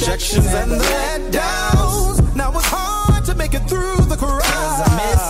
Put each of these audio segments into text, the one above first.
rejections and the letdowns. Now it's hard to make it through the crowd.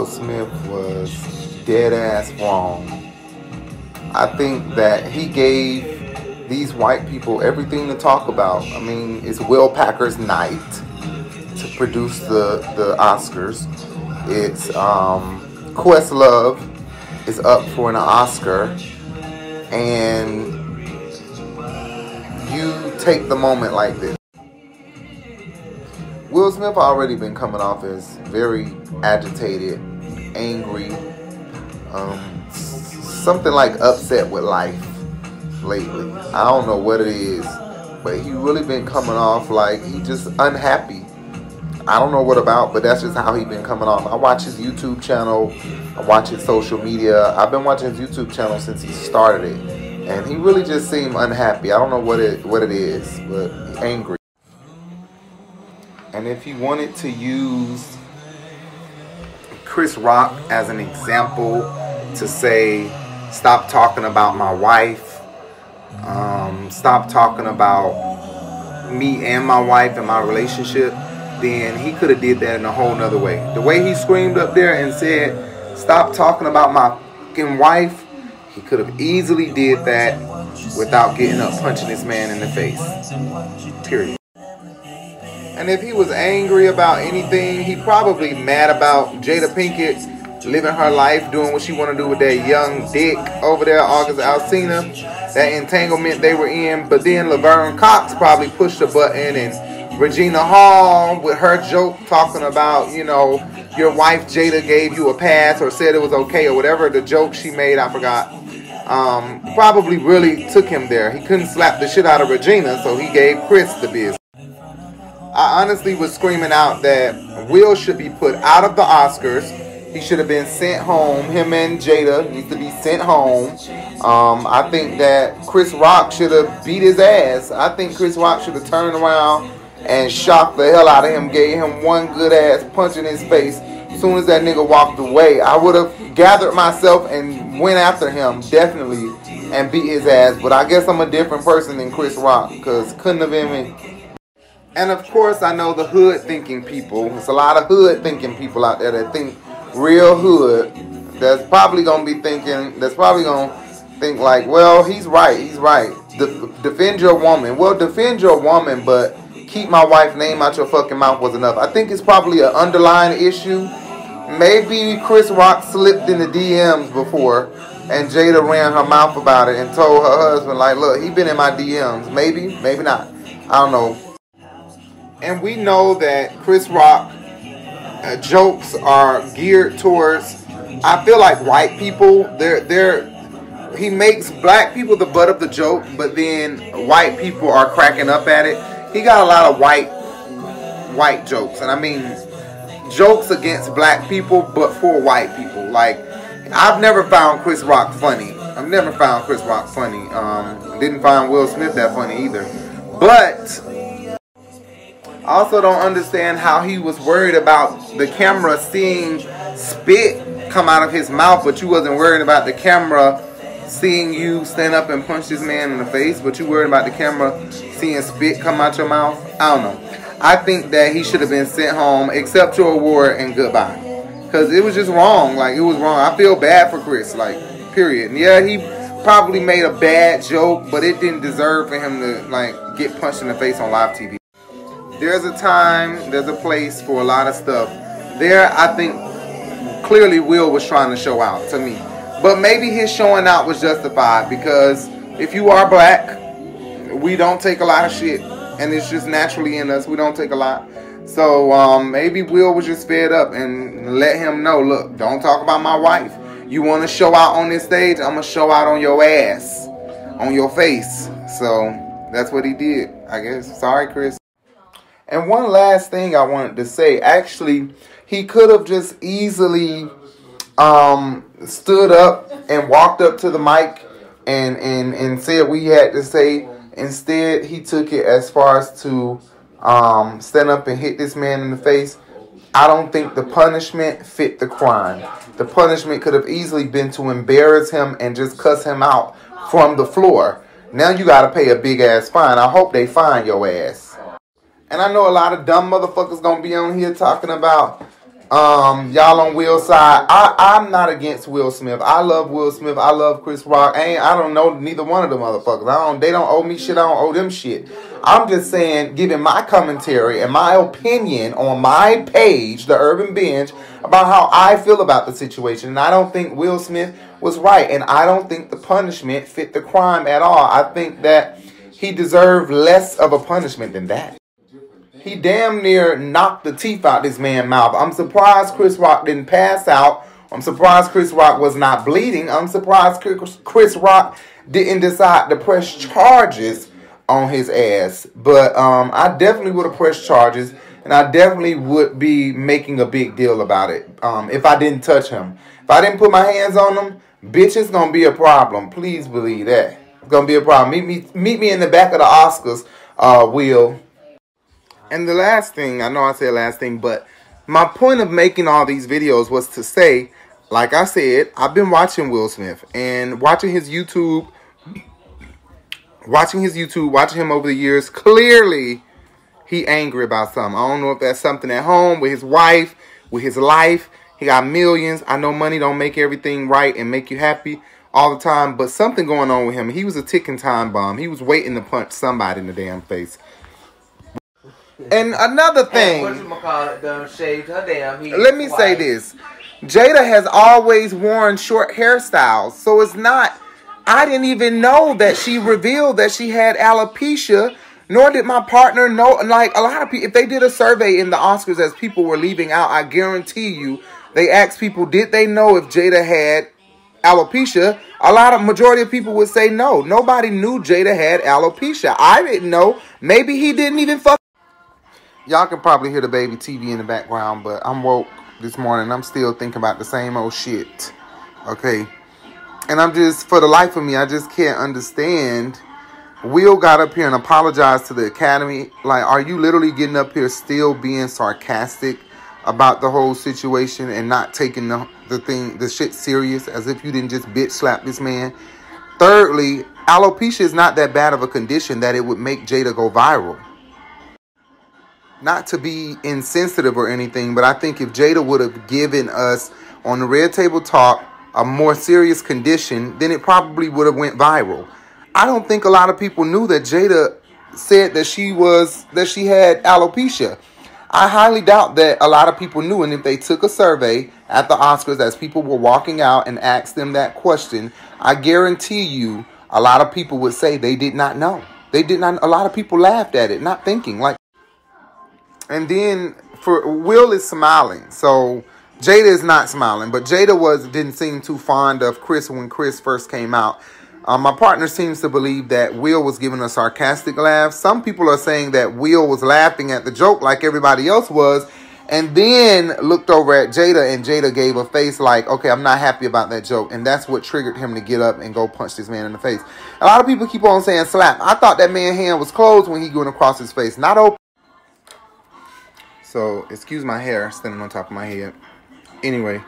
Will Smith was dead ass wrong. I think that he gave these white people everything to talk about. I mean, it's Will Packer's night to produce the, the Oscars. It's um, Questlove is up for an Oscar, and you take the moment like this. Will Smith already been coming off as very agitated, angry, um, something like upset with life lately. I don't know what it is, but he really been coming off like he just unhappy. I don't know what about, but that's just how he been coming off. I watch his YouTube channel, I watch his social media. I've been watching his YouTube channel since he started it, and he really just seemed unhappy. I don't know what it what it is, but angry. And if he wanted to use Chris Rock as an example to say, stop talking about my wife, um, stop talking about me and my wife and my relationship, then he could have did that in a whole nother way. The way he screamed up there and said, stop talking about my fucking wife, he could have easily did that without getting up punching this man in the face. Period. And if he was angry about anything, he probably mad about Jada Pinkett living her life, doing what she want to do with that young dick over there, August Alsina, that entanglement they were in. But then Laverne Cox probably pushed a button, and Regina Hall with her joke talking about, you know, your wife Jada gave you a pass or said it was okay or whatever the joke she made, I forgot. Um, probably really took him there. He couldn't slap the shit out of Regina, so he gave Chris the business. I honestly was screaming out that Will should be put out of the Oscars. He should have been sent home. Him and Jada needs to be sent home. Um, I think that Chris Rock should have beat his ass. I think Chris Rock should have turned around and shocked the hell out of him, gave him one good ass punch in his face. As soon as that nigga walked away, I would have gathered myself and went after him, definitely, and beat his ass. But I guess I'm a different person than Chris Rock, because couldn't have been me. And of course, I know the hood thinking people. There's a lot of hood thinking people out there that think real hood. That's probably gonna be thinking. That's probably gonna think like, well, he's right. He's right. De- defend your woman. Well, defend your woman, but keep my wife's name out your fucking mouth was enough. I think it's probably an underlying issue. Maybe Chris Rock slipped in the DMs before, and Jada ran her mouth about it and told her husband like, look, he been in my DMs. Maybe, maybe not. I don't know and we know that Chris Rock uh, jokes are geared towards. I feel like white people. They're they're. He makes black people the butt of the joke, but then white people are cracking up at it. He got a lot of white white jokes, and I mean jokes against black people, but for white people. Like I've never found Chris Rock funny. I've never found Chris Rock funny. Um, didn't find Will Smith that funny either. But I also don't understand how he was worried about the camera seeing spit come out of his mouth, but you wasn't worried about the camera seeing you stand up and punch this man in the face, but you worried about the camera seeing spit come out your mouth. I don't know. I think that he should have been sent home, accept your award, and goodbye. Cause it was just wrong. Like it was wrong. I feel bad for Chris. Like period. Yeah, he probably made a bad joke, but it didn't deserve for him to like get punched in the face on live TV. There's a time, there's a place for a lot of stuff. There, I think clearly Will was trying to show out to me. But maybe his showing out was justified because if you are black, we don't take a lot of shit, and it's just naturally in us. We don't take a lot. So um, maybe Will was just fed up and let him know, look, don't talk about my wife. You want to show out on this stage? I'm gonna show out on your ass, on your face. So that's what he did, I guess. Sorry, Chris. And one last thing I wanted to say. Actually, he could have just easily um, stood up and walked up to the mic and, and, and said he had to say. Instead, he took it as far as to um, stand up and hit this man in the face. I don't think the punishment fit the crime. The punishment could have easily been to embarrass him and just cuss him out from the floor. Now you got to pay a big ass fine. I hope they find your ass. And I know a lot of dumb motherfuckers gonna be on here talking about um, y'all on Will's side. I, I'm not against Will Smith. I love Will Smith. I love Chris Rock. I ain't, I don't know neither one of the motherfuckers. I don't. They don't owe me shit. I don't owe them shit. I'm just saying, giving my commentary and my opinion on my page, the Urban Binge, about how I feel about the situation. And I don't think Will Smith was right, and I don't think the punishment fit the crime at all. I think that he deserved less of a punishment than that. He damn near knocked the teeth out this man's mouth. I'm surprised Chris Rock didn't pass out. I'm surprised Chris Rock was not bleeding. I'm surprised Chris Rock didn't decide to press charges on his ass. But um, I definitely would have pressed charges, and I definitely would be making a big deal about it um, if I didn't touch him. If I didn't put my hands on him, bitch, it's gonna be a problem. Please believe that. It's gonna be a problem. Meet me, meet me in the back of the Oscars, uh, Will. And the last thing, I know I said last thing, but my point of making all these videos was to say, like I said, I've been watching Will Smith and watching his YouTube, watching his YouTube, watching him over the years. Clearly, he angry about something. I don't know if that's something at home with his wife, with his life. He got millions. I know money don't make everything right and make you happy all the time, but something going on with him. He was a ticking time bomb. He was waiting to punch somebody in the damn face. And another thing, let me say this: Jada has always worn short hairstyles, so it's not. I didn't even know that she revealed that she had alopecia. Nor did my partner know. Like a lot of people, if they did a survey in the Oscars as people were leaving out, I guarantee you, they asked people, did they know if Jada had alopecia? A lot of majority of people would say no. Nobody knew Jada had alopecia. I didn't know. Maybe he didn't even fuck. Y'all can probably hear the baby TV in the background, but I'm woke this morning. I'm still thinking about the same old shit. Okay. And I'm just, for the life of me, I just can't understand. Will got up here and apologized to the Academy. Like, are you literally getting up here still being sarcastic about the whole situation and not taking the, the thing, the shit serious as if you didn't just bitch slap this man? Thirdly, alopecia is not that bad of a condition that it would make Jada go viral not to be insensitive or anything, but I think if Jada would have given us on the Red Table Talk a more serious condition, then it probably would have went viral. I don't think a lot of people knew that Jada said that she was that she had alopecia. I highly doubt that a lot of people knew, and if they took a survey at the Oscars as people were walking out and asked them that question, I guarantee you a lot of people would say they did not know. They did not. A lot of people laughed at it, not thinking like. And then for Will is smiling. So Jada is not smiling, but Jada was didn't seem too fond of Chris when Chris first came out. Um, my partner seems to believe that Will was giving a sarcastic laugh. Some people are saying that Will was laughing at the joke like everybody else was, and then looked over at Jada, and Jada gave a face like, okay, I'm not happy about that joke. And that's what triggered him to get up and go punch this man in the face. A lot of people keep on saying slap. I thought that man's hand was closed when he went across his face, not open. So excuse my hair standing on top of my head. Anyway,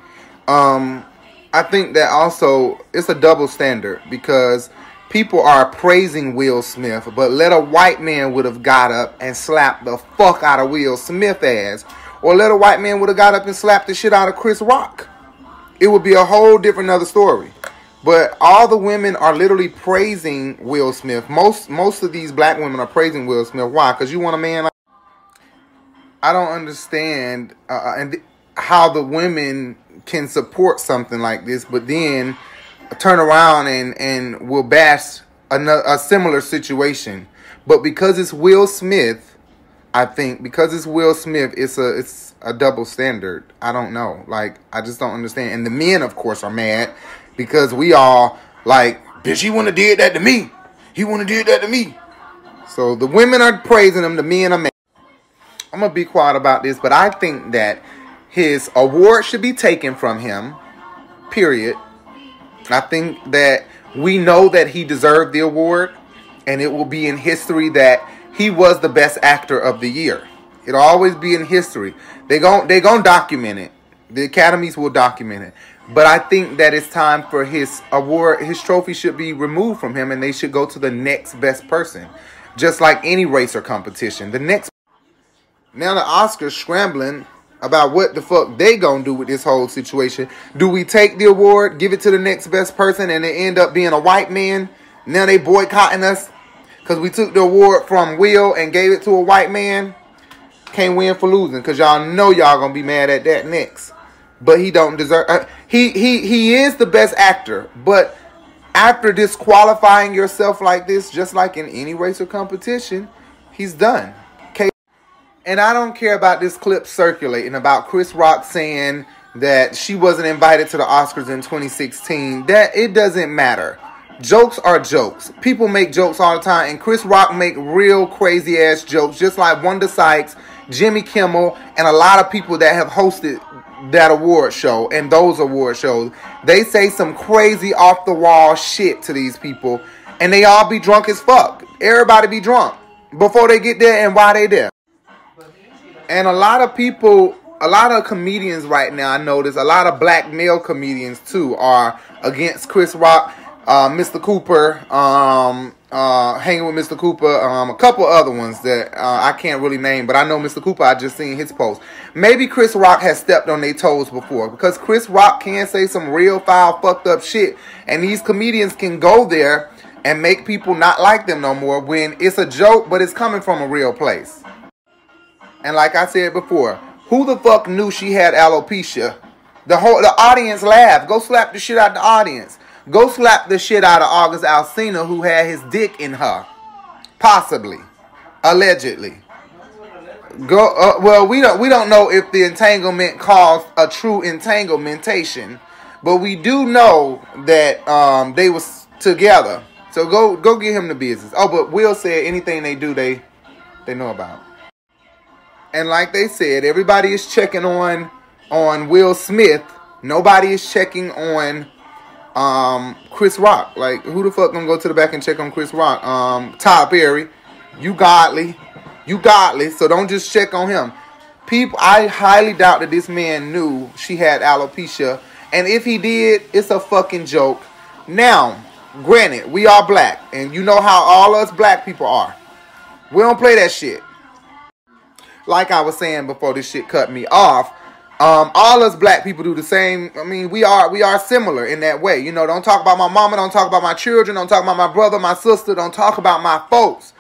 um, I think that also it's a double standard because people are praising Will Smith, but let a white man would have got up and slapped the fuck out of Will Smith ass, or let a white man would have got up and slapped the shit out of Chris Rock. It would be a whole different other story. But all the women are literally praising Will Smith. Most most of these black women are praising Will Smith. Why? Because you want a man like I don't understand uh, uh and th- how the women can support something like this, but then turn around and and will bash a, a similar situation. But because it's Will Smith, I think because it's Will Smith, it's a it's a double standard. I don't know. Like I just don't understand. And the men, of course, are mad because we all like, bitch, he wouldn't have did that to me. He wouldn't have did that to me. So the women are praising him, the men are mad. I'm gonna be quiet about this, but I think that his award should be taken from him. Period. I think that we know that he deserved the award, and it will be in history that he was the best actor of the year. It'll always be in history. They gon' they gonna document it. The academies will document it. But I think that it's time for his award, his trophy should be removed from him, and they should go to the next best person, just like any racer competition. The next. Now the Oscars scrambling about what the fuck they gonna do with this whole situation. Do we take the award, give it to the next best person, and it end up being a white man? Now they boycotting us because we took the award from Will and gave it to a white man. Can't win for losing because y'all know y'all gonna be mad at that next. But he don't deserve. Uh, he he he is the best actor, but after disqualifying yourself like this, just like in any racer competition, he's done. And I don't care about this clip circulating about Chris Rock saying that she wasn't invited to the Oscars in 2016. That it doesn't matter. Jokes are jokes. People make jokes all the time, and Chris Rock make real crazy ass jokes, just like Wanda Sykes, Jimmy Kimmel, and a lot of people that have hosted that award show and those award shows. They say some crazy off the wall shit to these people, and they all be drunk as fuck. Everybody be drunk before they get there and why they there. And a lot of people, a lot of comedians right now, I notice, a lot of black male comedians too, are against Chris Rock, uh, Mr. Cooper, um, uh, hanging with Mr. Cooper, um, a couple other ones that uh, I can't really name, but I know Mr. Cooper. I just seen his post. Maybe Chris Rock has stepped on their toes before because Chris Rock can say some real foul, fucked up shit, and these comedians can go there and make people not like them no more when it's a joke, but it's coming from a real place. And like I said before, who the fuck knew she had alopecia? The whole the audience laughed. Go slap the shit out the audience. Go slap the shit out of August Alsina who had his dick in her. Possibly. Allegedly. Go uh, well we don't we don't know if the entanglement caused a true entanglementation, but we do know that um they was together. So go go get him the business. Oh, but Will said anything they do they they know about. And like they said, everybody is checking on on Will Smith. Nobody is checking on um Chris Rock. Like who the fuck gonna go to the back and check on Chris Rock? Um Todd you godly, you godly. So don't just check on him. People, I highly doubt that this man knew she had alopecia, and if he did, it's a fucking joke. Now, granted, we are black, and you know how all us black people are. We don't play that shit like I was saying before this shit cut me off, um, all us black people do the same. I mean, we are we are similar in that way. You know, don't talk about my mama, don't talk about my children, don't talk about my brother, my sister, don't talk about my folks.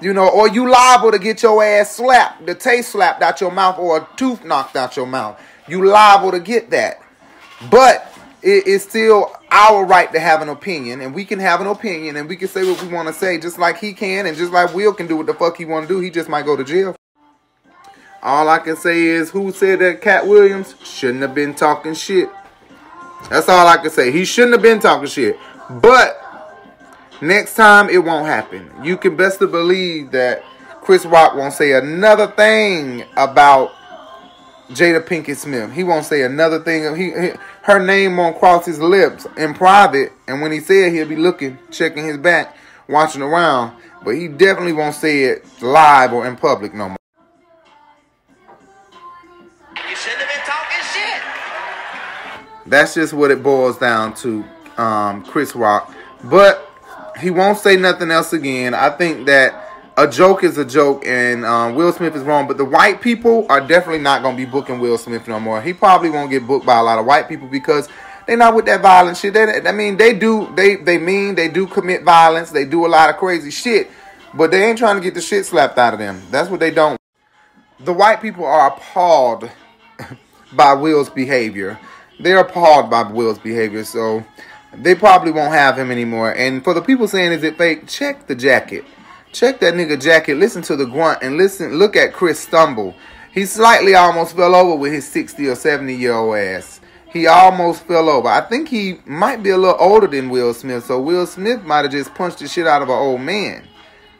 You know, or you liable to get your ass slapped, the taste slapped out your mouth, or a tooth knocked out your mouth. You liable to get that. But it is still our right to have an opinion, and we can have an opinion, and we can say what we want to say, just like he can, and just like Will can do what the fuck he want to do. He just might go to jail. All I can say is who said that Katt Williams shouldn't have been talking shit. That's all I can say. He shouldn't have been talking shit. But next time it won't happen. You can best believe that Chris Rock won't say another thing about Jada Pinkett Smith. He won't say another thing. He, he, her name won't cross his lips in private, and when he said he'll be looking, checking his back, watching around. But he definitely won't say it live or in public no more. That's just what it boils down to, um, Chris Rock. But he won't say nothing else again. I think that a joke is a joke, and um, Will Smith is wrong. But the white people are definitely not going to be booking Will Smith no more. He probably won't get booked by a lot of white people because they're not with that violent shit. They, I mean, they do, they they mean, they do commit violence. They do a lot of crazy shit, but they ain't trying to get the shit slapped out of them. That's what they don't. The white people are appalled by Will's behavior. They're appalled by Will's behavior, so they probably won't have him anymore. And for the people saying, is it fake? Check the jacket. Check that nigga jacket. Listen to the grunt and listen. Look at Chris stumble. He slightly almost fell over with his 60 or 70 year old ass. He almost fell over. I think he might be a little older than Will Smith, so Will Smith might have just punched the shit out of an old man.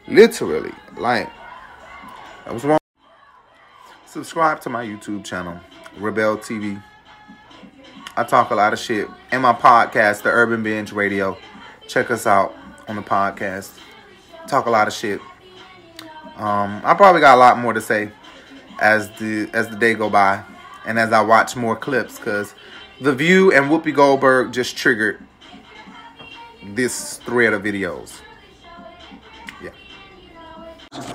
Literally. Like, that was wrong. Subscribe to my YouTube channel, RiBel TV. I talk a lot of shit. in my podcast, The Urban Binge Radio. Check us out on the podcast. Talk a lot of shit. Um, I probably got a lot more to say as the as the day go by and as I watch more clips because The View and Whoopi Goldberg just triggered this thread of videos. Yeah.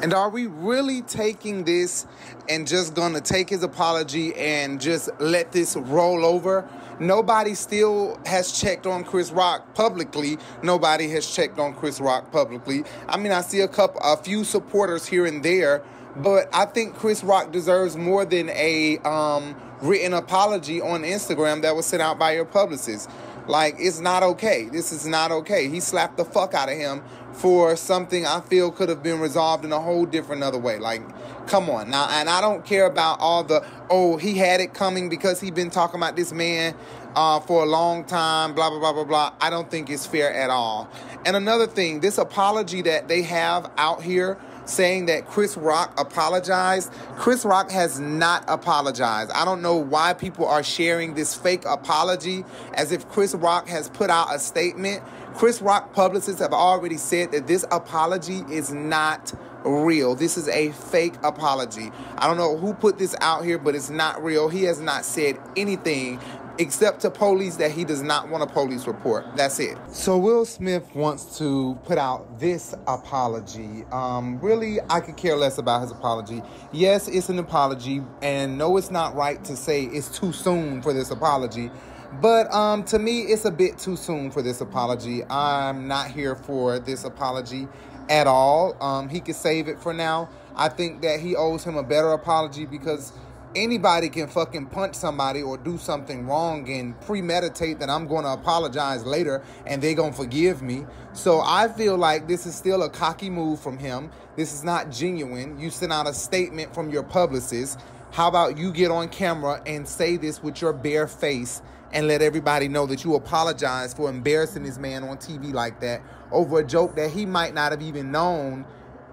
And are we really taking this and just gonna take his apology and just let this roll over? Nobody still has checked on Chris Rock publicly. Nobody has checked on Chris Rock publicly. I mean, I see a couple, a few supporters here and there, but I think Chris Rock deserves more than a um, written apology on Instagram that was sent out by your publicist. Like, it's not okay. This is not okay. He slapped the fuck out of him for something I feel could have been resolved in a whole different other way. Like, come on now. And I don't care about all the, oh, he had it coming because he been talking about this man uh, for a long time, blah, blah, blah, blah, blah. I don't think it's fair at all. And another thing, this apology that they have out here saying that Chris Rock apologized. Chris Rock has not apologized. I don't know why people are sharing this fake apology as if Chris Rock has put out a statement. Chris Rock publicists have already said that this apology is not real. This is a fake apology. I don't know who put this out here, but it's not real. He has not said anything except to police that he does not want a police report. That's it. So Will Smith wants to put out this apology. Um, really, I could care less about his apology. Yes, it's an apology, and no, it's not right to say it's too soon for this apology. But um, to me, it's a bit too soon for this apology. I'm not here for this apology at all. Um, he could save it for now. I think that he owes him a better apology because anybody can fucking punch somebody or do something wrong and premeditate that I'm going to apologize later and they're going to forgive me. So I feel like this is still a cocky move from him. This is not genuine. You sent out a statement from your publicist. How about you get on camera and say this with your bare face and let everybody know that you apologize for embarrassing this man on TV like that over a joke that he might not have even known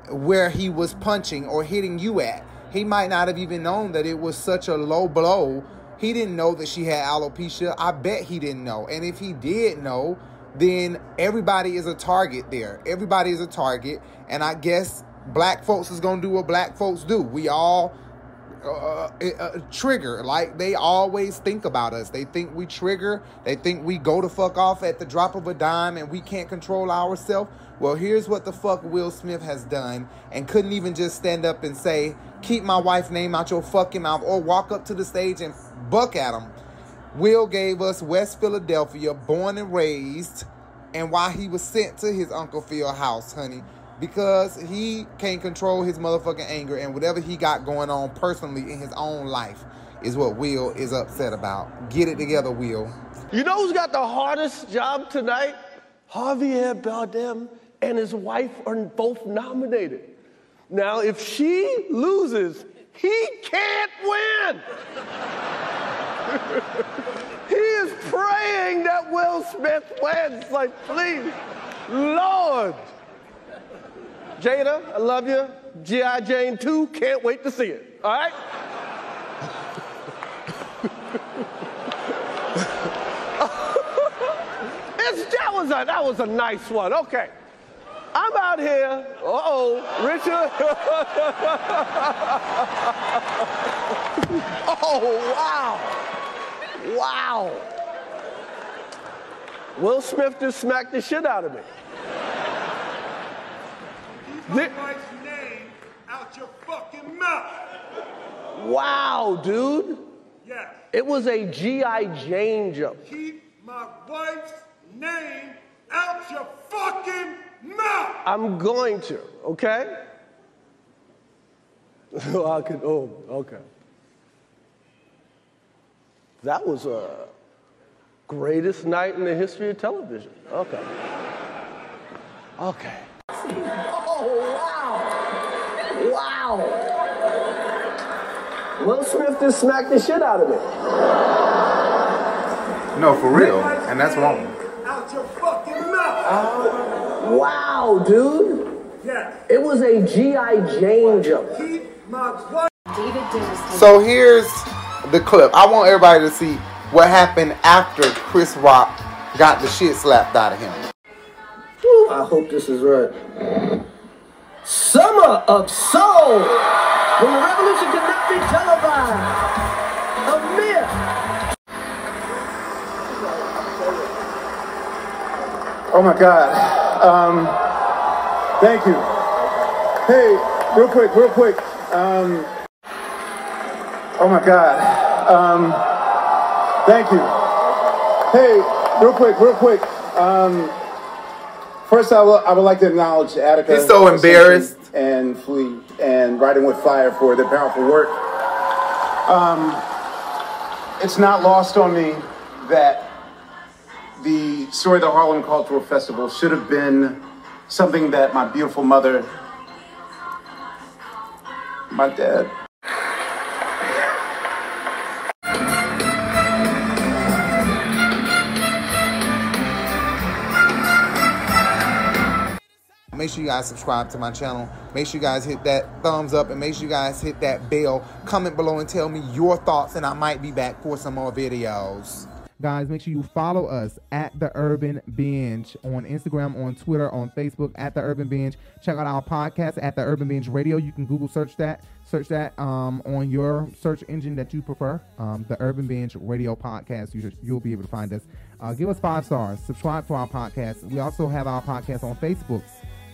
where he was punching or hitting you at. He might not have even known that it was such a low blow. He didn't know that she had alopecia. I bet he didn't know. And if he did know, then everybody is a target there. Everybody is a target. And I guess black folks is going to do what black folks do. We all uh, uh, trigger. Like they always think about us. They think we trigger. They think we go to fuck off at the drop of a dime and we can't control ourselves. Well, here's what the fuck Will Smith has done and couldn't even just stand up and say, keep my wife's name out your fucking mouth or walk up to the stage and buck at him. Will gave us West Philadelphia, born and raised, and why he was sent to his Uncle Phil house, honey. Because he can't control his motherfucking anger and whatever he got going on personally in his own life is what Will is upset about. Get it together, Will. You know who's got the hardest job tonight? Javier Bardem and his wife are both nominated. Now, if she loses, he can't win. he is praying that Will Smith wins. Like, please, Lord. Jada, I love you. G.I. Jane 2, can't wait to see it. All right? that, was a, that was a nice one. Okay. I'm out here. Uh oh, Richard. oh, wow. Wow. Will Smith just smacked the shit out of me. My wife's name out your fucking mouth. Wow, dude. Yes. It was a G.I. Jane jump. Keep my wife's name out your fucking mouth. I'm going to, okay? I could, oh, okay. That was a greatest night in the history of television. Okay. Okay. Oh, wow. Wow. Will Smith just smacked the shit out of me. No, for real. And that's wrong. Out your fucking mouth. Oh. Wow, dude. Yeah. It was a G.I. Jane jump. Keep my wife. David Davis. So here's the clip. I want everybody to see what happened after Chris Rock got the shit slapped out of him. I hope this is right. Summer of Soul. When the revolution cannot be televised. A myth. Oh my God. Um, thank you. Hey, real quick, real quick. Um, oh my God. Um, thank you. Hey, real quick, real quick. Um, first, I will, I would like to acknowledge Attica. He's so embarrassed. And Flee and Writing with Fire for their powerful work. Um, it's not lost on me that the story of the Harlem Cultural Festival should have been something that my beautiful mother, my dad, Make sure you guys subscribe to my channel. Make sure you guys hit that thumbs up and make sure you guys hit that bell. Comment below and tell me your thoughts, and I might be back for some more videos. Guys, make sure you follow us at the Urban Binge on Instagram, on Twitter, on Facebook at the Urban Binge. Check out our podcast at the Urban Binge Radio. You can Google search that, search that um, on your search engine that you prefer. Um, the Urban Binge Radio Podcast. You you'll be able to find us. Uh, give us five stars. Subscribe to our podcast. We also have our podcast on Facebook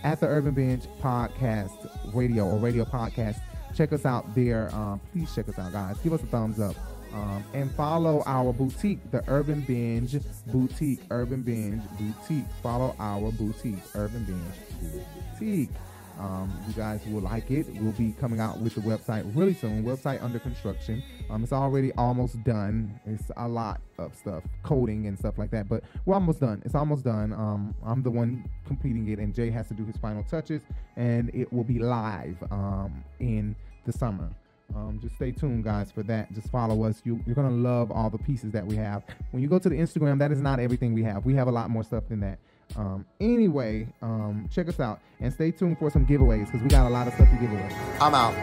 at the Urban Binge Podcast Radio or Radio Podcast. Check us out there. Um, please check us out, guys. Give us a thumbs up. Um, and follow our boutique, the Urban Binge Boutique. Urban Binge Boutique. Follow our boutique, Urban Binge Boutique. Um, you guys will like it. We'll be coming out with the website really soon. Website under construction. Um, it's already almost done. It's a lot of stuff, coding and stuff like that, but we're almost done. It's almost done. Um, I'm the one completing it, and Jay has to do his final touches, and it will be live um, in the summer. Um, just stay tuned, guys, for that. Just follow us. You, you're gonna love all the pieces that we have. When you go to the Instagram, that is not everything we have. We have a lot more stuff than that. Um, anyway, um, check us out and stay tuned for some giveaways because we got a lot of stuff to give away. I'm out.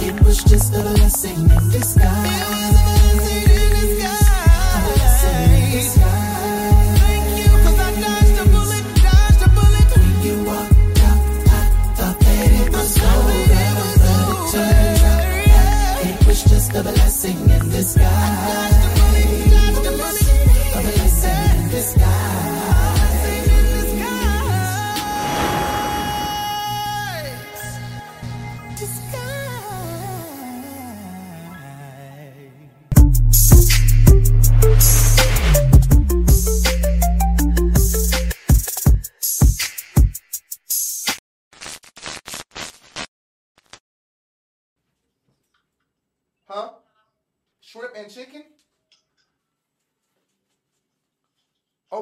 It was just a blessing in disguise.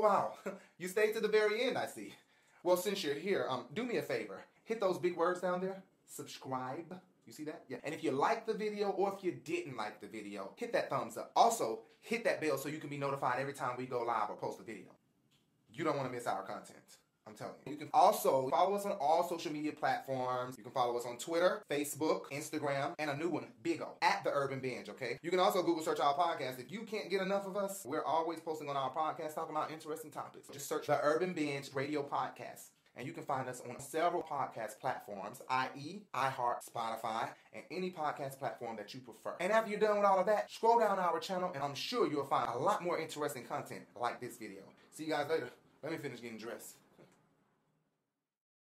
Wow, you stayed to the very end, I see. Well, since you're here, um, do me a favor. Hit those big words down there. Subscribe. You see that? Yeah. And if you liked the video or if you didn't like the video, hit that thumbs up. Also, hit that bell so you can be notified every time we go live or post a video. You don't want to miss our content. I'm telling you. You can also follow us on all social media platforms. You can follow us on Twitter, Facebook, Instagram, and a new one, Bigo, at The Urban Binge, okay? You can also Google search our podcast. If you can't get enough of us, we're always posting on our podcast talking about interesting topics. Just search The Urban Binge Radio Podcast. And you can find us on several podcast platforms, i.e., iHeart, Spotify, and any podcast platform that you prefer. And after you're done with all of that, scroll down our channel, and I'm sure you'll find a lot more interesting content like this video. See you guys later. Let me finish getting dressed.